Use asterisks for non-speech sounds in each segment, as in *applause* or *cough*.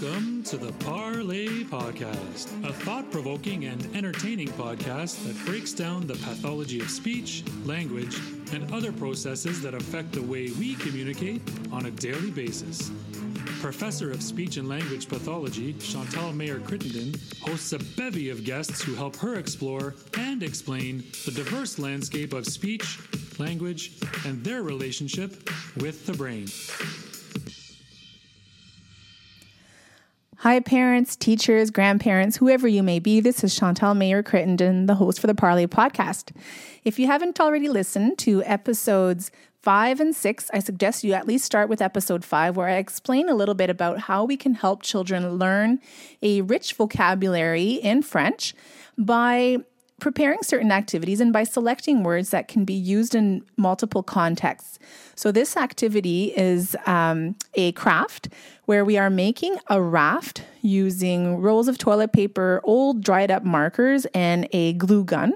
Welcome to the Parlay Podcast, a thought provoking and entertaining podcast that breaks down the pathology of speech, language, and other processes that affect the way we communicate on a daily basis. Professor of Speech and Language Pathology, Chantal Mayer Crittenden, hosts a bevy of guests who help her explore and explain the diverse landscape of speech, language, and their relationship with the brain. Hi, parents, teachers, grandparents, whoever you may be. This is Chantal Mayer Crittenden, the host for the Parlay podcast. If you haven't already listened to episodes five and six, I suggest you at least start with episode five, where I explain a little bit about how we can help children learn a rich vocabulary in French by preparing certain activities and by selecting words that can be used in multiple contexts. So, this activity is um, a craft where we are making a raft using rolls of toilet paper, old dried up markers, and a glue gun.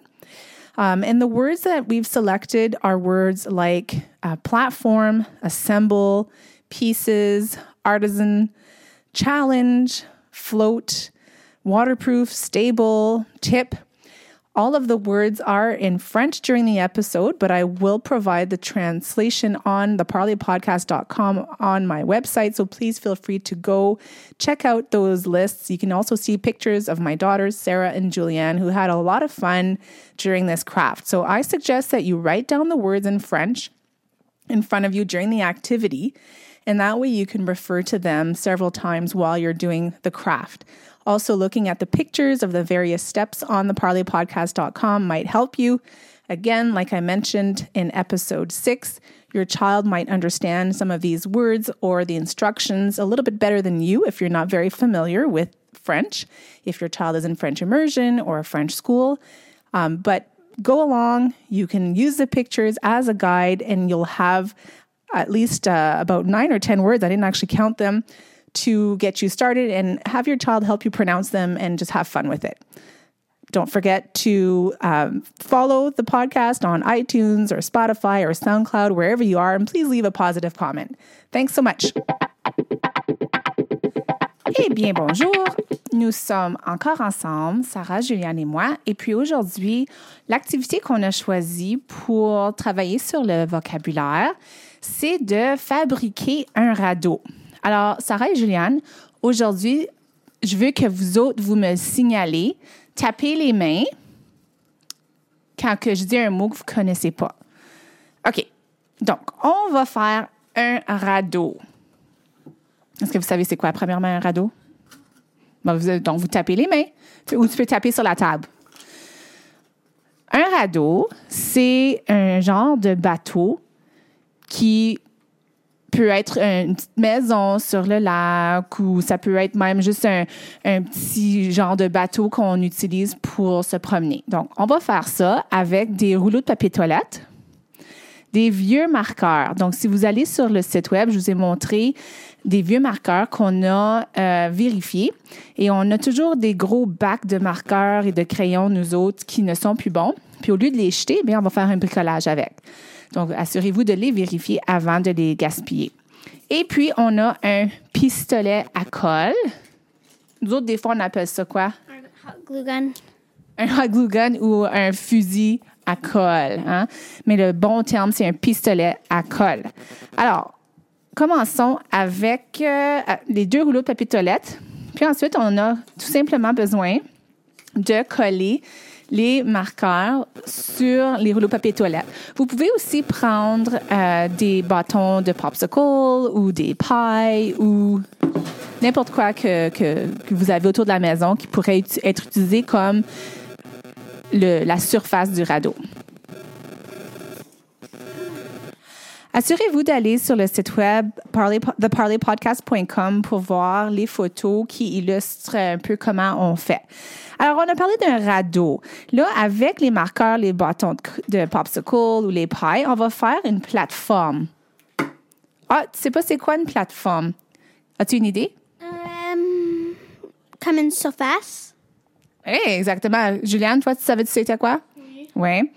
Um, and the words that we've selected are words like uh, platform, assemble, pieces, artisan, challenge, float, waterproof, stable, tip, all of the words are in French during the episode, but I will provide the translation on the parlaypodcast.com on my website. So please feel free to go check out those lists. You can also see pictures of my daughters, Sarah and Julianne, who had a lot of fun during this craft. So I suggest that you write down the words in French in front of you during the activity. And that way you can refer to them several times while you're doing the craft. Also, looking at the pictures of the various steps on the parlaypodcast.com might help you. Again, like I mentioned in episode six, your child might understand some of these words or the instructions a little bit better than you if you're not very familiar with French, if your child is in French immersion or a French school. Um, but go along, you can use the pictures as a guide, and you'll have at least uh, about nine or 10 words. I didn't actually count them to get you started and have your child help you pronounce them and just have fun with it. Don't forget to um, follow the podcast on iTunes or Spotify or SoundCloud, wherever you are, and please leave a positive comment. Thanks so much. Eh bien, bonjour. Nous sommes encore ensemble, Sarah, Juliane et moi. Et puis aujourd'hui, l'activité qu'on a choisie pour travailler sur le vocabulaire, c'est de fabriquer un radeau. Alors, Sarah et Juliane, aujourd'hui, je veux que vous autres, vous me signalez, tapez les mains quand je dis un mot que vous ne connaissez pas. OK. Donc, on va faire un radeau. Est-ce que vous savez c'est quoi, premièrement, un radeau? vous, donc, vous tapez les mains ou tu peux taper sur la table. Un radeau, c'est un genre de bateau qui peut être une petite maison sur le lac ou ça peut être même juste un, petit genre de bateau qu'on utilise pour se promener. Donc, on va faire ça avec des rouleaux de papier toilette, des vieux marqueurs. Donc, si vous allez sur le site web, je vous ai montré des vieux marqueurs qu'on a euh, vérifiés et on a toujours des gros bacs de marqueurs et de crayons, nous autres, qui ne sont plus bons. Puis au lieu de les jeter, bien, on va faire un bricolage avec. Donc, assurez-vous de les vérifier avant de les gaspiller. Et puis, on a un pistolet à colle. Nous autres, des fois, on appelle ça quoi? Un hot glue gun. Un hot glue gun ou un fusil à colle. Hein? Mais le bon terme, c'est un pistolet à colle. Alors, commençons avec euh, les deux rouleaux de papier toilette. Puis ensuite, on a tout simplement besoin de coller les marqueurs sur les rouleaux papier toilette. Vous pouvez aussi prendre euh, des bâtons de popsicle ou des pailles ou n'importe quoi que, que, vous avez autour de la maison qui pourrait être utilisé comme le, la surface du radeau. Assurez-vous d'aller sur le site web theparleypodcast.com pour voir les photos qui illustrent un peu comment on fait. Alors, on a parlé d'un radeau. Là, avec les marqueurs, les bâtons de, popsicle ou les pailles, on va faire une plateforme. Ah, tu sais pas c'est quoi une plateforme? As-tu une idée? Euh, comme une surface. Oui, exactement. Juliane, toi, tu savais tu c'était quoi? Oui.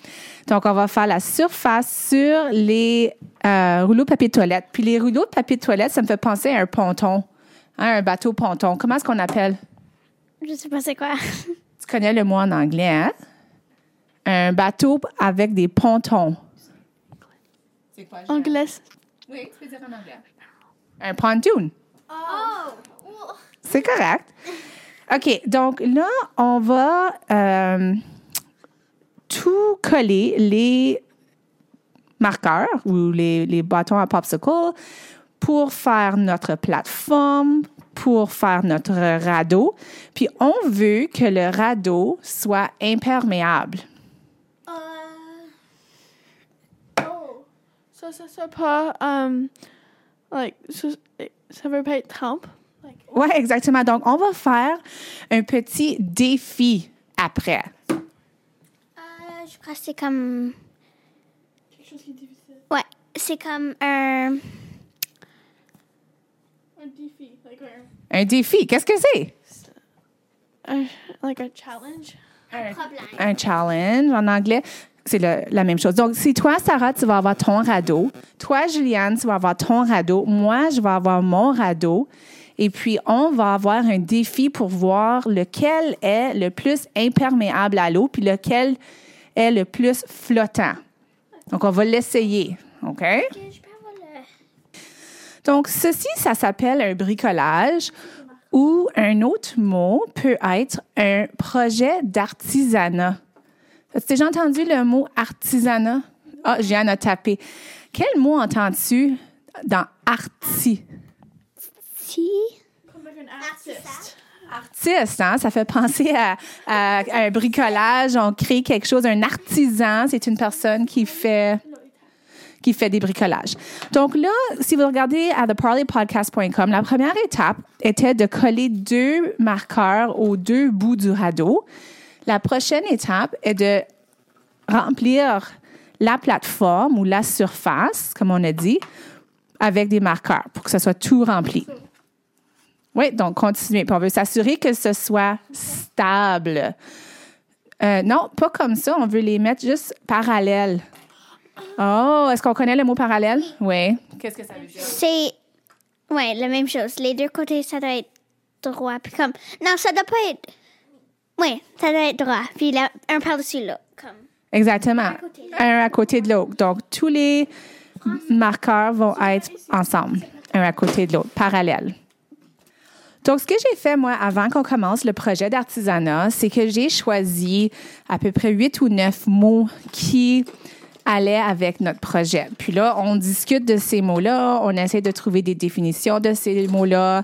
Donc, on va faire la surface sur les euh, rouleaux papier toilette. Puis les rouleaux de papier toilette, ça me fait penser à un ponton. Hein, un bateau ponton. Comment est-ce qu'on appelle? Je sais pas c'est quoi. *laughs* Tu connais le mot en anglais, hein? Un bateau avec des pontons. C'est quoi? Anglais. Oui, tu peux dire en anglais. Un pontoon. Oh! C'est correct. OK, donc là, on va euh, tout coller les marqueurs ou les, les bâtons à popsicle pour faire notre plateforme, pour faire notre radeau. Puis on veut que le radeau soit imperméable. Euh, Oh. Ça, ça, ça pas, um, like, ça, ça veut pas être trempe? Like, Oui, exactement. Donc, on va faire un petit défi après. C'est comme. quelque chose qui est difficile. Ouais, c'est comme un. Un défi. Like, un, Un défi, qu'est-ce que c'est? un, like a challenge. Problème. un challenge en anglais. C'est le- la même chose. Donc, si toi, Sarah, tu vas avoir ton radeau, toi, Juliane, tu vas avoir ton radeau, moi, je vais avoir mon radeau, et puis on va avoir un défi pour voir lequel est le plus imperméable à l'eau, puis lequel est le plus flottant. Donc, on va l'essayer. OK? Ok, je peux avoir le. Donc, ceci, ça s'appelle un bricolage ou un autre mot peut être un projet d'artisanat. As-tu déjà entendu le mot artisanat? Ah, j'ai a tapé. Quel mot entends-tu dans arti? Si. Comme. Artiste, hein? ça fait penser à, à- à un bricolage. On crée quelque chose. Un artisan, c'est une personne qui fait qui fait des bricolages. Donc là, si vous regardez à theparleypodcast.com, la première étape était de coller deux marqueurs aux deux bouts du radeau. La prochaine étape est de remplir la plateforme ou la surface, comme on a dit, avec des marqueurs pour que ce soit tout rempli. Oui, donc continuez. Puis on veut s'assurer que ce soit stable. Euh, non, pas comme ça. On veut les mettre juste parallèles. Oh, est-ce qu'on connaît le mot parallèle? Oui. Qu'est-ce que ça veut dire? C'est. Ouais, la même chose. Les deux côtés, ça doit être droit. Puis comme. Non, ça doit pas être. Ouais, ça doit être droit. Puis là, un par-dessus l'autre. Comme. Exactement. côté. Un à côté de l'autre. Donc, tous les marqueurs vont être ensemble, un à côté de l'autre, parallèles. Donc, ce que j'ai fait, moi, avant qu'on commence le projet d'artisanat, c'est que j'ai choisi à peu près huit ou neuf mots qui allaient avec notre projet. Puis là, on discute de ces mots-là, on essaie de trouver des définitions de ces mots-là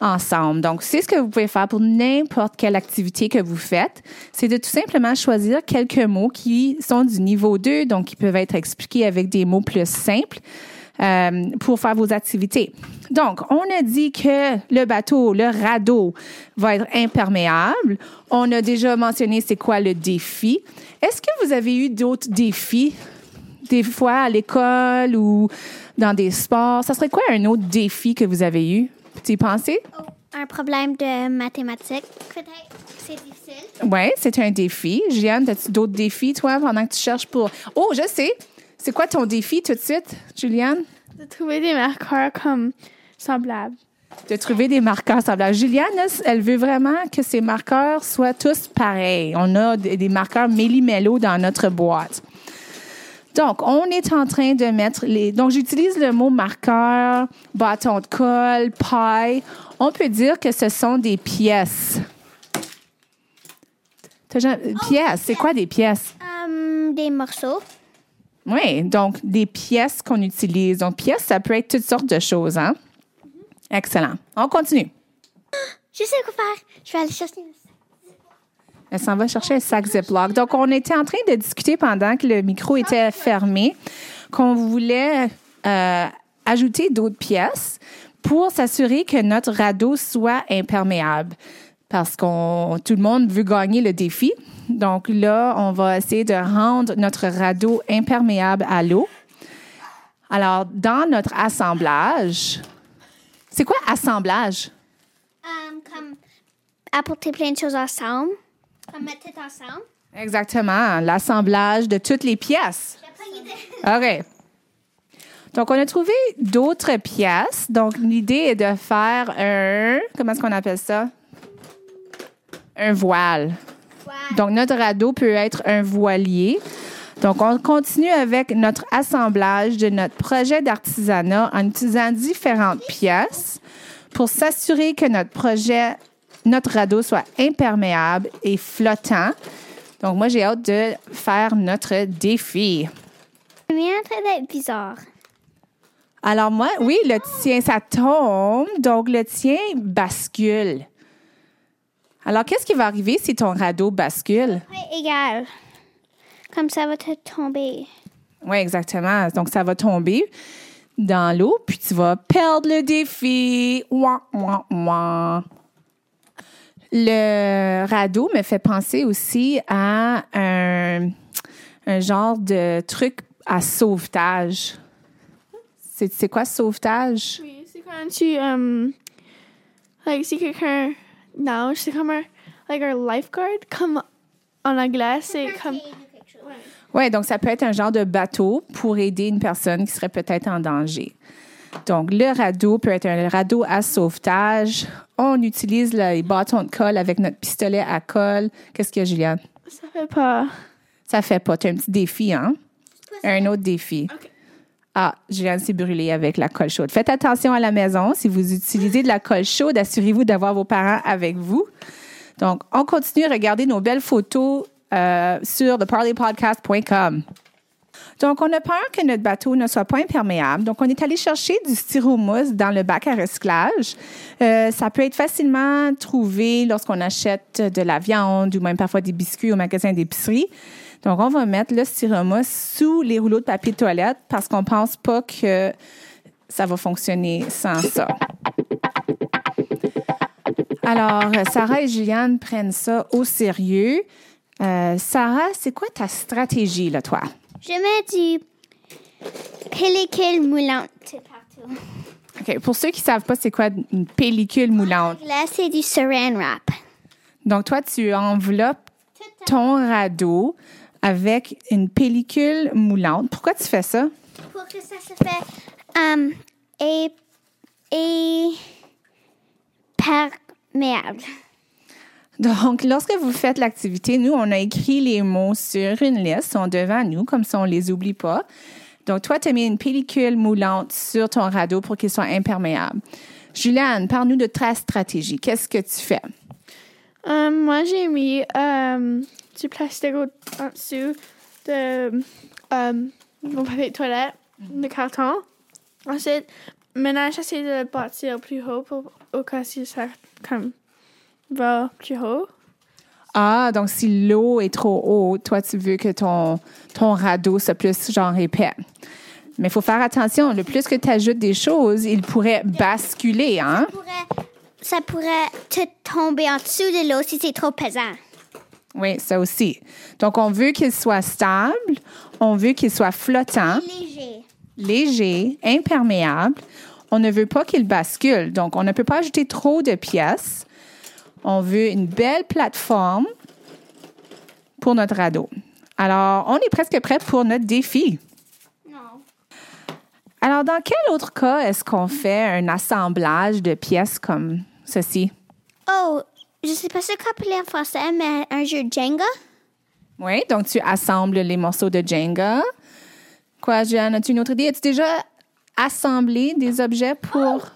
ensemble. Donc, c'est ce que vous pouvez faire pour n'importe quelle activité que vous faites, c'est de tout simplement choisir quelques mots qui sont du niveau 2, donc qui peuvent être expliqués avec des mots plus simples euh, pour faire vos activités. Donc, on a dit que le bateau, le radeau, va être imperméable. On a déjà mentionné c'est quoi le défi. Est-ce que vous avez eu d'autres défis, des fois à l'école ou dans des sports? Ça serait quoi un autre défi que vous avez eu? Tu y pensé? Un problème de mathématiques, peut-être. C'est difficile. Oui, c'est un défi. Juliane, as-tu d'autres défis, toi, pendant que tu cherches pour? Oh, je sais! C'est quoi ton défi tout de suite, Juliane? De trouver des marqueurs comme semblables. De trouver des marqueurs semblables. Juliane, elle veut vraiment que ces marqueurs soient tous pareils. On a des marqueurs méli-mélo dans notre boîte. Donc, on est en train de mettre les. Donc, j'utilise le mot marqueur, bâton de colle, paille. On peut dire que ce sont des pièces. Jamais- Pièces, c'est quoi des pièces? Hum, des morceaux. Oui, donc des pièces qu'on utilise. Donc, pièces, ça peut être toutes sortes de choses, hein? Excellent. On continue. Je sais quoi faire. Je vais aller chercher Elle s'en va chercher un sac Ziploc. Donc, on était en train de discuter pendant que le micro était fermé qu'on voulait euh, ajouter d'autres pièces pour s'assurer que notre radeau soit imperméable. Parce qu'on tout le monde veut gagner le défi. Donc là, on va essayer de rendre notre radeau imperméable à l'eau. Alors, dans notre assemblage, c'est quoi assemblage? Hum, comme apporter plein de choses ensemble. Comme mettre tout ensemble. Exactement, l'assemblage de toutes les pièces. J'ai pas d'idée. *laughs* OK. Donc, on a trouvé d'autres pièces. Donc, l'idée est de faire un, comment est-ce qu'on appelle ça? Un voile. Donc, notre radeau peut être un voilier. Donc, on continue avec notre assemblage de notre projet d'artisanat en utilisant différentes pièces pour s'assurer que notre projet, notre radeau soit imperméable et flottant. Donc, moi, j'ai hâte de faire notre défi. En train d'être bizarre. Alors, moi, oui, le tien, ça tombe. Donc, le tien bascule. Alors, qu'est-ce qui va arriver si ton radeau bascule? Ouais, égal. Comme ça va te tomber. Oui, exactement. Donc, ça va tomber dans l'eau, puis tu vas perdre le défi. Ouah, ouah, ouah. Le radeau me fait penser aussi à un, un genre de truc à sauvetage. C'est c'est quoi sauvetage? Oui, c'est quand tu, um, like, si quelqu'un nage, c'est comme un, like, un lifeguard, comme en anglais, c'est comme, Oui, donc ça peut être un genre de bateau pour aider une personne qui serait peut-être en danger. Donc, le radeau peut être un radeau à sauvetage. On utilise les bâtons de colle avec notre pistolet à colle. Qu'est-ce qu'il y a, Juliane? ça fait pas. Ça fait pas. Tu as un petit défi, hein? Un autre défi. OK. Ah, Juliane s'est brûlée avec la colle chaude. Faites attention à la maison. Si vous utilisez de la colle chaude, assurez-vous d'avoir vos parents avec vous. Donc, on continue à regarder nos belles photos euh, sur theparleypodcast.com. Donc, on a peur que notre bateau ne soit pas imperméable. Donc, on est allé chercher du styromousse dans le bac à recyclage. Euh, ça peut être facilement trouvé lorsqu'on achète de la viande ou même parfois des biscuits au magasin d'épicerie. Donc, on va mettre le styromousse sous les rouleaux de papier de toilette parce qu'on pense pas que ça va fonctionner sans ça. Alors, Sarah et Juliane prennent ça au sérieux. Euh, Sarah, c'est quoi ta stratégie, là, toi? Je mets du pellicule moulante partout. OK. Pour ceux qui ne savent pas, c'est quoi une pellicule moulante? Là, c'est du saran wrap. Donc, toi, tu enveloppes ton radeau avec une pellicule moulante. Pourquoi tu fais ça? Pour que ça se fait um, et, et perméable. Donc, lorsque vous faites l'activité, nous, on a écrit les mots sur une liste, ils sont devant nous, comme ça, on ne les oublie pas. Donc, toi, tu as mis une pellicule moulante sur ton radeau pour qu'il soit imperméable. Juliane, parle-nous de ta stratégie. Qu'est-ce que tu fais? Um, moi, j'ai mis um, du plastique au- en dessous de um, mon papier de toilette, de carton. Ensuite, maintenant, j'essaie de le bâtir plus haut pour, au cas si ça comme, va plus haut. Ah, donc si l'eau est trop haute, toi, tu veux que ton, ton radeau soit plus genre épais. Mais il faut faire attention. Le plus que tu ajoutes des choses, il pourrait basculer, hein? Pourrait- ça pourrait te tomber en dessous de l'eau si c'est trop pesant. Oui, ça aussi. Donc, on veut qu'il soit stable, on veut qu'il soit flottant, Léger. léger, imperméable. On ne veut pas qu'il bascule. Donc, on ne peut pas ajouter trop de pièces. On veut une belle plateforme pour notre radeau. Alors, on est presque prêt pour notre défi. Non. Alors, dans quel autre cas est-ce qu'on fait un assemblage de pièces comme ceci? Oh, je sais pas ce qu'on appelait en français, mais un jeu Jenga? Oui, donc tu assembles les morceaux de Jenga. Quoi, Jeanne, as-tu une autre idée? As-tu déjà assemblé des objets pour...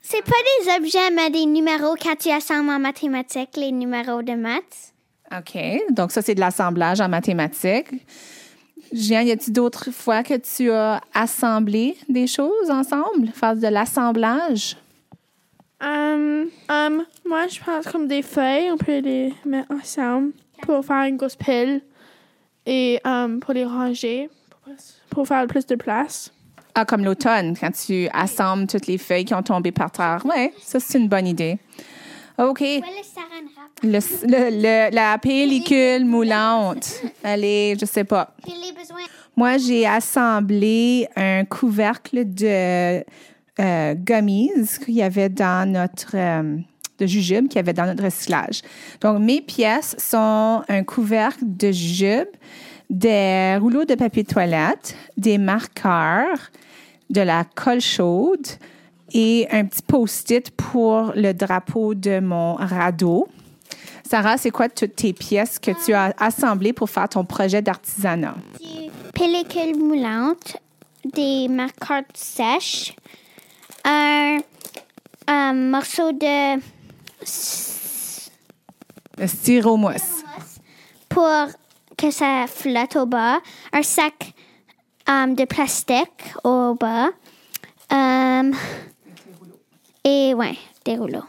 C'est pas des objets, mais des numéros quand tu assembles en mathématiques, les numéros de maths. OK, donc ça, c'est de l'assemblage en mathématiques. Jeanne, y a-t-il d'autres fois que tu as assemblé des choses ensemble? Faire de l'assemblage? Um, um, moi, je pense comme des feuilles, on peut les mettre ensemble pour faire une grosse pile et um, pour les ranger, pour, pour faire plus de place. Ah, comme l'automne, quand tu assembles toutes les feuilles qui ont tombé par terre. Oui, ça, c'est une bonne idée. OK. Le la pellicule moulante. Allez, je sais pas. Moi, j'ai assemblé un couvercle de euh, gummies qu'il y avait dans notre euh, de jujube qu'il y avait dans notre recyclage. Donc, mes pièces sont un couvercle de jujube, des rouleaux de papier toilette, des marqueurs, de la colle chaude et un petit post-it pour le drapeau de mon radeau. Sarah, c'est quoi toutes tes pièces que tu as assemblées pour faire ton projet d'artisanat? Du pellicule moulante, des marqueurs sèches, un, un morceau de Le styromousse. pour que ça flotte au bas, un sac um, de plastique au bas, um, et ouais, des rouleaux.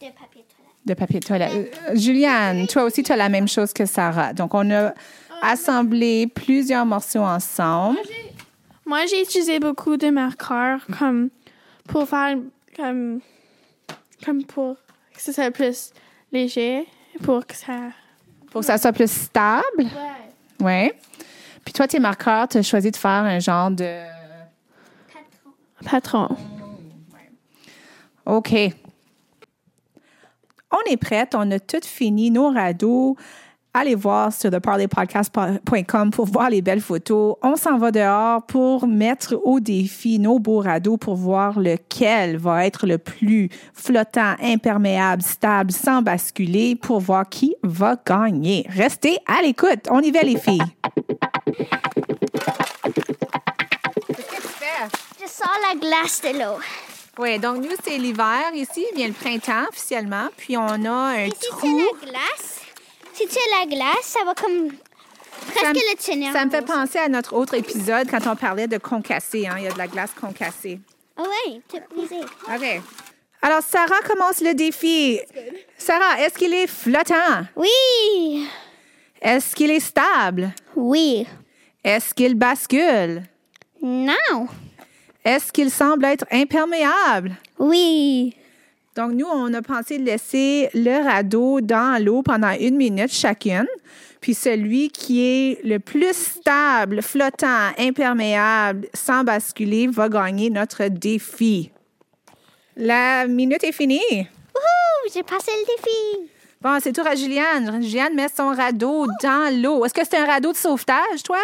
De papier toilette. de papier de toilette. Euh, Juliane, toi aussi, tu as la même chose que Sarah. Donc, on a assemblé plusieurs morceaux ensemble. Moi, j'ai utilisé beaucoup de marqueurs comme pour faire comme comme pour que ce soit plus léger, pour que ça. Pour que ça soit plus stable? Ouais. Oui. Puis toi, tes marqueurs, tu as choisi de faire un genre de... Patron. OK. On est prête. On a tout fini nos radeaux. Allez voir sur theparleypodcast.com pour voir les belles photos. On s'en va dehors pour mettre au défi nos beaux radeaux pour voir lequel va être le plus flottant, imperméable, stable, sans basculer pour voir qui va gagner. Restez à l'écoute. On y va, les filles. Je sors la glace de l'eau. Oui, donc nous, c'est l'hiver ici, bien le printemps officiellement. Puis on a un trou. as la glace, si tu as la glace, ça va comme presque Ça me-. Ça me fait haut. penser à notre autre épisode quand on parlait de concassé. Hein? Il y a de la glace concassée. Ah ouais, tu brisé. OK. Alors, Sarah commence le défi. Sarah, est-ce qu'il est flottant? Oui, Est-ce qu'il est stable? oui, Est-ce qu'il bascule? non, Est-ce qu'il semble être imperméable? oui, Donc, nous, on a pensé de laisser le radeau dans l'eau pendant une minute chacune. Puis celui qui est le plus stable, flottant, imperméable, sans basculer, va gagner notre défi. La minute est finie. Wouhou, j'ai passé le défi. Bon, c'est tour à Juliane. Juliane met son radeau dans l'eau. Est-ce que c'est un radeau de sauvetage, toi?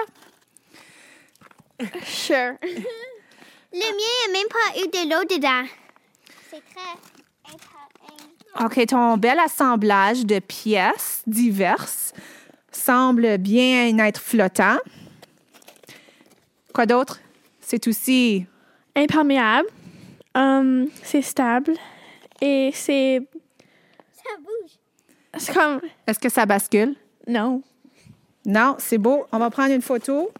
Sure. *laughs* Le mien n'a même pas eu de l'eau dedans. C'est très... OK, ton bel assemblage de pièces diverses semble bien être flottant. Quoi d'autre? C'est aussi. Imperméable. Um, c'est stable. Et c'est. Ça bouge. C'est comme. Est-ce que ça bascule? Non. Non, c'est beau. On va prendre une photo.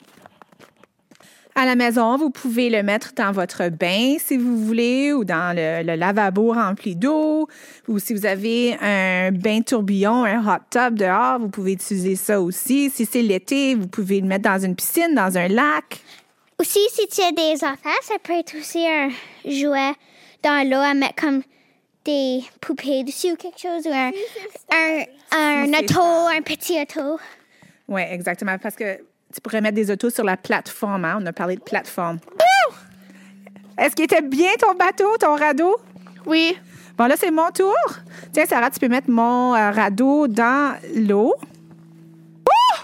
À la maison, vous pouvez le mettre dans votre bain si vous voulez ou dans le, le lavabo rempli d'eau ou si vous avez un bain tourbillon, un hot tub dehors, vous pouvez utiliser ça aussi. Si c'est l'été, vous pouvez le mettre dans une piscine, dans un lac. Aussi, si tu as des enfants, ça peut être aussi un jouet dans l'eau à mettre comme des poupées dessus ou quelque chose ou un, un, un c'est auto, un petit auto. Oui, exactement. Parce que tu pourrais mettre des autos sur la plateforme. hein. On a parlé de plateforme. Est-ce qu'il était bien ton bateau, ton radeau? Oui. Bon, là, c'est mon tour. Tiens, Sarah, tu peux mettre mon euh, radeau dans l'eau. Oh!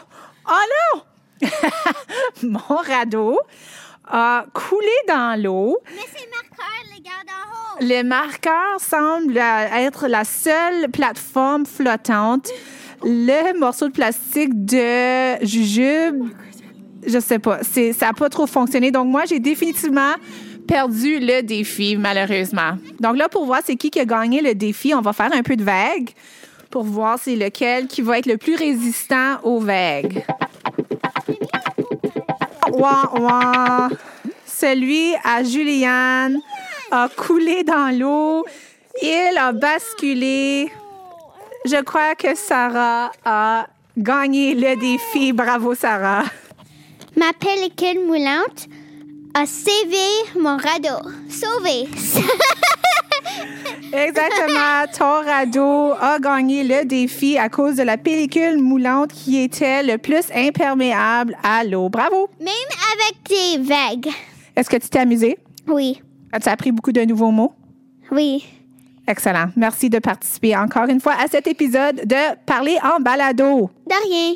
Oh non! *laughs* mon radeau a coulé dans l'eau. Mais c'est marqueur, les gars en haut. Le marqueur semble euh, être la seule plateforme flottante. Le morceau de plastique de jujube, je sais pas, c'est, ça n'a pas trop fonctionné. Donc, moi, j'ai définitivement perdu le défi, malheureusement. Donc, là, pour voir c'est qui qui a gagné le défi, on va faire un peu de vague pour voir c'est lequel qui va être le plus résistant aux vagues. Ouah, ouah. Celui à Juliane a coulé dans l'eau. Il a basculé. Je crois que Sarah a gagné le défi. Bravo, Sarah. Ma pellicule moulante a sauvé mon radeau. Sauvé. *laughs* Exactement. Ton radeau a gagné le défi à cause de la pellicule moulante qui était le plus imperméable à l'eau. Bravo. Même avec des vagues. Est-ce que tu t'es amusé? Oui, As-tu appris beaucoup de nouveaux mots? oui. Excellent. Merci de participer encore une fois à cet épisode de Parler en balado. De rien.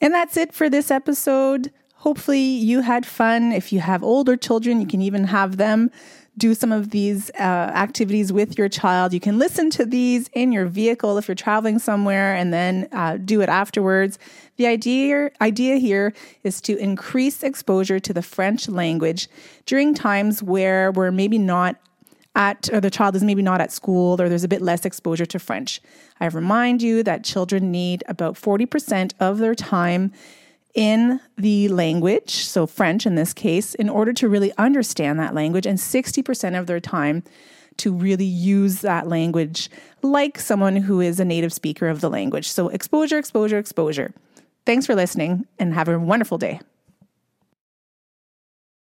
And that's it for this episode. Hopefully, you had fun. If you have older children, you can even have them do some of these uh, activities with your child. You can listen to these in your vehicle if you're traveling somewhere and then uh, do it afterwards. The idea, idea here is to increase exposure to the French language during times where we're maybe not at, or the child is maybe not at school, or there's a bit less exposure to French. I remind you that children need about 40% of their time in the language, so French in this case, in order to really understand that language, and 60% of their time to really use that language like someone who is a native speaker of the language. So, exposure, exposure, exposure. Thanks for listening and have a wonderful day.